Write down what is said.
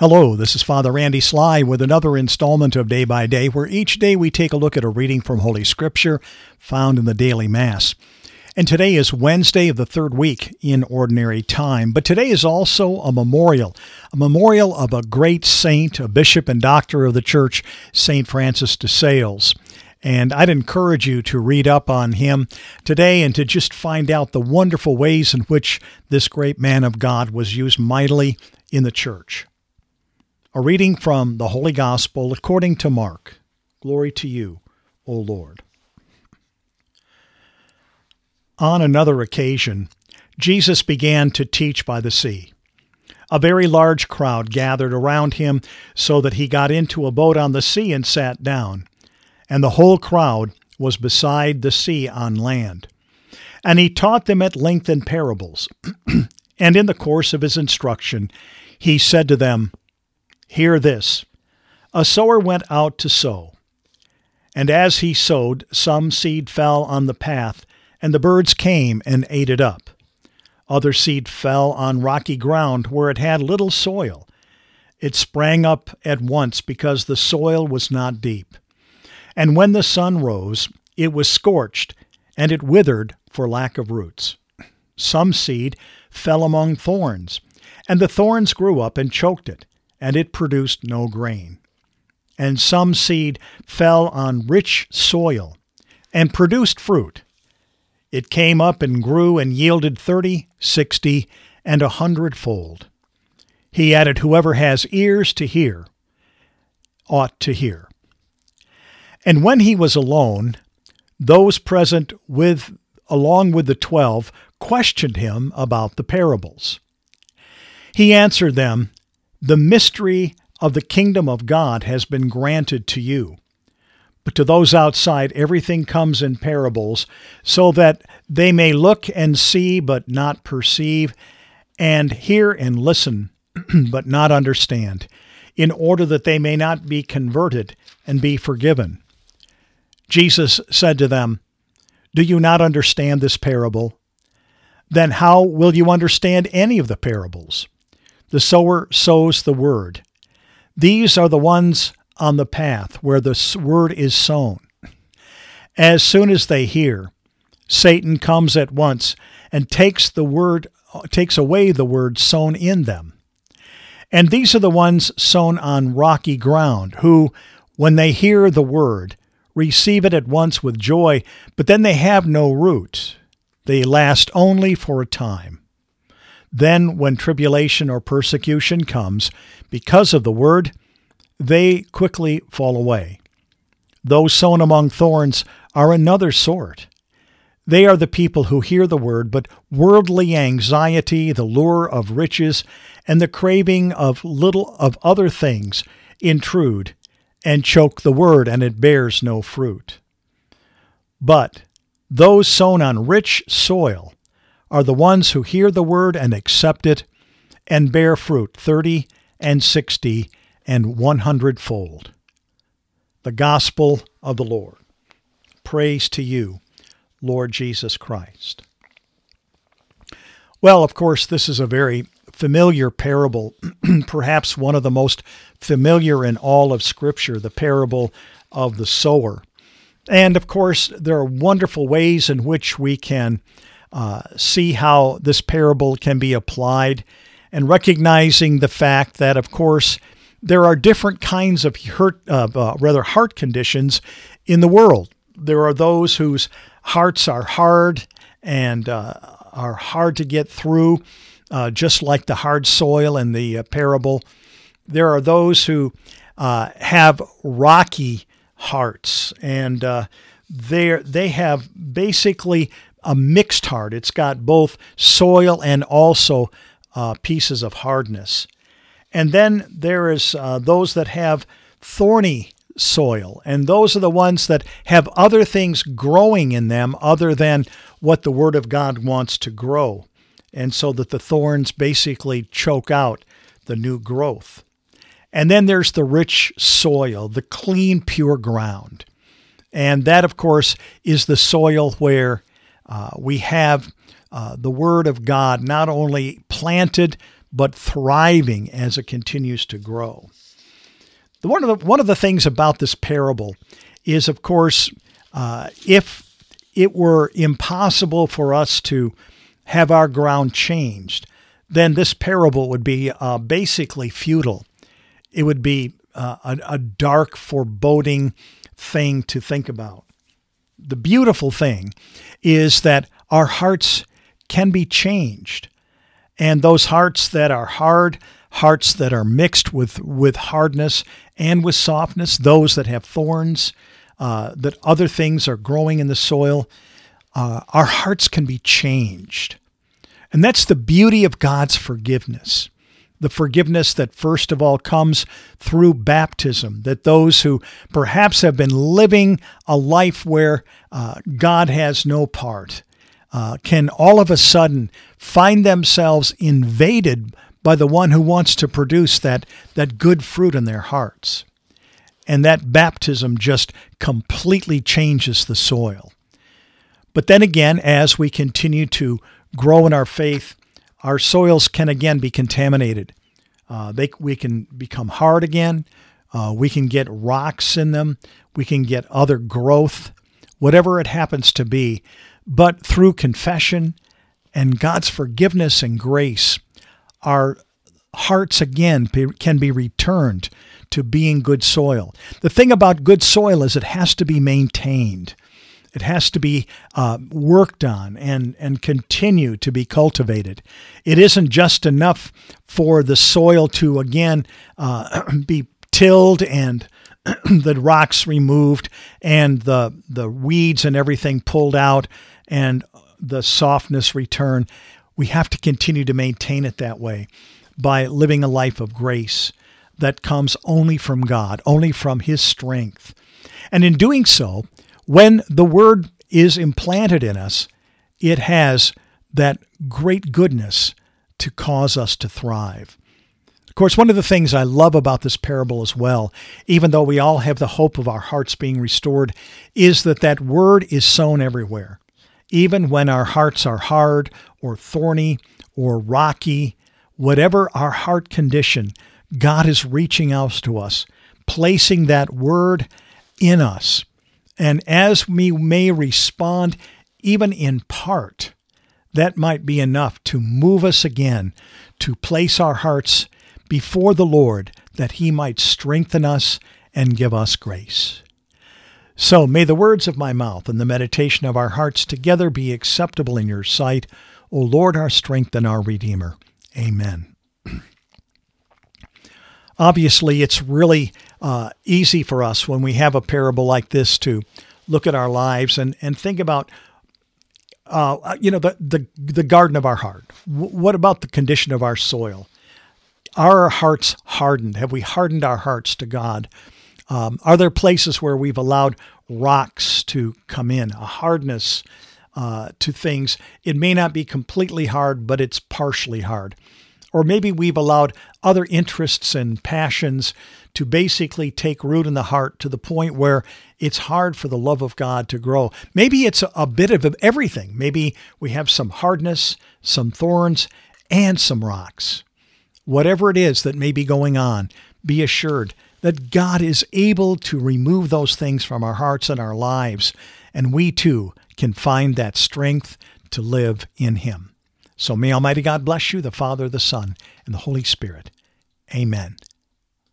Hello, this is Father Randy Sly with another installment of Day by Day, where each day we take a look at a reading from Holy Scripture found in the daily Mass. And today is Wednesday of the third week in Ordinary Time. But today is also a memorial, a memorial of a great saint, a bishop and doctor of the church, St. Francis de Sales. And I'd encourage you to read up on him today and to just find out the wonderful ways in which this great man of God was used mightily in the church. A reading from the Holy Gospel according to Mark. Glory to you, O Lord. On another occasion, Jesus began to teach by the sea. A very large crowd gathered around him so that he got into a boat on the sea and sat down, and the whole crowd was beside the sea on land. And he taught them at length in parables. and in the course of his instruction, he said to them, Hear this A sower went out to sow. And as he sowed, some seed fell on the path, and the birds came and ate it up. Other seed fell on rocky ground where it had little soil. It sprang up at once because the soil was not deep. And when the sun rose, it was scorched, and it withered for lack of roots. Some seed fell among thorns, and the thorns grew up and choked it and it produced no grain. And some seed fell on rich soil and produced fruit. It came up and grew and yielded thirty, sixty, and a hundredfold. He added, Whoever has ears to hear ought to hear. And when he was alone, those present with along with the twelve questioned him about the parables. He answered them, the mystery of the kingdom of God has been granted to you. But to those outside, everything comes in parables, so that they may look and see, but not perceive, and hear and listen, but not understand, in order that they may not be converted and be forgiven. Jesus said to them, Do you not understand this parable? Then how will you understand any of the parables? The sower sows the word. These are the ones on the path where the word is sown. As soon as they hear, Satan comes at once and takes the word takes away the word sown in them. And these are the ones sown on rocky ground, who, when they hear the word, receive it at once with joy, but then they have no root. They last only for a time. Then, when tribulation or persecution comes because of the word, they quickly fall away. Those sown among thorns are another sort. They are the people who hear the word, but worldly anxiety, the lure of riches, and the craving of little of other things intrude and choke the word, and it bears no fruit. But those sown on rich soil are the ones who hear the word and accept it and bear fruit thirty and sixty and one hundredfold. The Gospel of the Lord. Praise to you, Lord Jesus Christ. Well, of course, this is a very familiar parable, perhaps one of the most familiar in all of Scripture, the parable of the sower. And of course, there are wonderful ways in which we can uh, see how this parable can be applied, and recognizing the fact that, of course, there are different kinds of hurt, uh, uh, rather heart conditions in the world. There are those whose hearts are hard and uh, are hard to get through, uh, just like the hard soil in the parable. There are those who have rocky hearts and they they have basically a mixed heart. It's got both soil and also uh, pieces of hardness. And then there is uh, those that have thorny soil, and those are the ones that have other things growing in them other than what the Word of God wants to grow. And so that the thorns basically choke out the new growth. And then there's the rich soil, the clean, pure ground. And that, of course, is the soil where uh, we have uh, the Word of God not only planted, but thriving as it continues to grow. The, one, of the, one of the things about this parable is, of course, uh, if it were impossible for us to have our ground changed, then this parable would be uh, basically futile. It would be uh, a, a dark, foreboding thing to think about. The beautiful thing is that our hearts can be changed. And those hearts that are hard, hearts that are mixed with, with hardness and with softness, those that have thorns, uh, that other things are growing in the soil, uh, our hearts can be changed. And that's the beauty of God's forgiveness. The forgiveness that first of all comes through baptism, that those who perhaps have been living a life where uh, God has no part uh, can all of a sudden find themselves invaded by the one who wants to produce that, that good fruit in their hearts. And that baptism just completely changes the soil. But then again, as we continue to grow in our faith, our soils can again be contaminated. Uh, they, we can become hard again. Uh, we can get rocks in them. We can get other growth, whatever it happens to be. But through confession and God's forgiveness and grace, our hearts again can be returned to being good soil. The thing about good soil is it has to be maintained. It has to be uh, worked on and, and continue to be cultivated. It isn't just enough for the soil to again uh, be tilled and the rocks removed and the the weeds and everything pulled out and the softness return. We have to continue to maintain it that way by living a life of grace that comes only from God, only from His strength. And in doing so, when the Word is implanted in us, it has that great goodness to cause us to thrive. Of course, one of the things I love about this parable as well, even though we all have the hope of our hearts being restored, is that that word is sown everywhere even when our hearts are hard or thorny or rocky, whatever our heart condition, God is reaching out to us, placing that word in us. And as we may respond, even in part, that might be enough to move us again to place our hearts before the Lord that He might strengthen us and give us grace. So may the words of my mouth and the meditation of our hearts together be acceptable in your sight, O Lord, our strength and our Redeemer. Amen. Obviously, it's really uh, easy for us when we have a parable like this to look at our lives and, and think about, uh, you know, the, the, the garden of our heart. W- what about the condition of our soil? Are our hearts hardened? Have we hardened our hearts to God? Um, are there places where we've allowed rocks to come in, a hardness uh, to things? It may not be completely hard, but it's partially hard. Or maybe we've allowed other interests and passions to basically take root in the heart to the point where it's hard for the love of God to grow. Maybe it's a bit of everything. Maybe we have some hardness, some thorns, and some rocks. Whatever it is that may be going on, be assured that God is able to remove those things from our hearts and our lives, and we too can find that strength to live in Him. So may Almighty God bless you, the Father, the Son, and the Holy Spirit. Amen.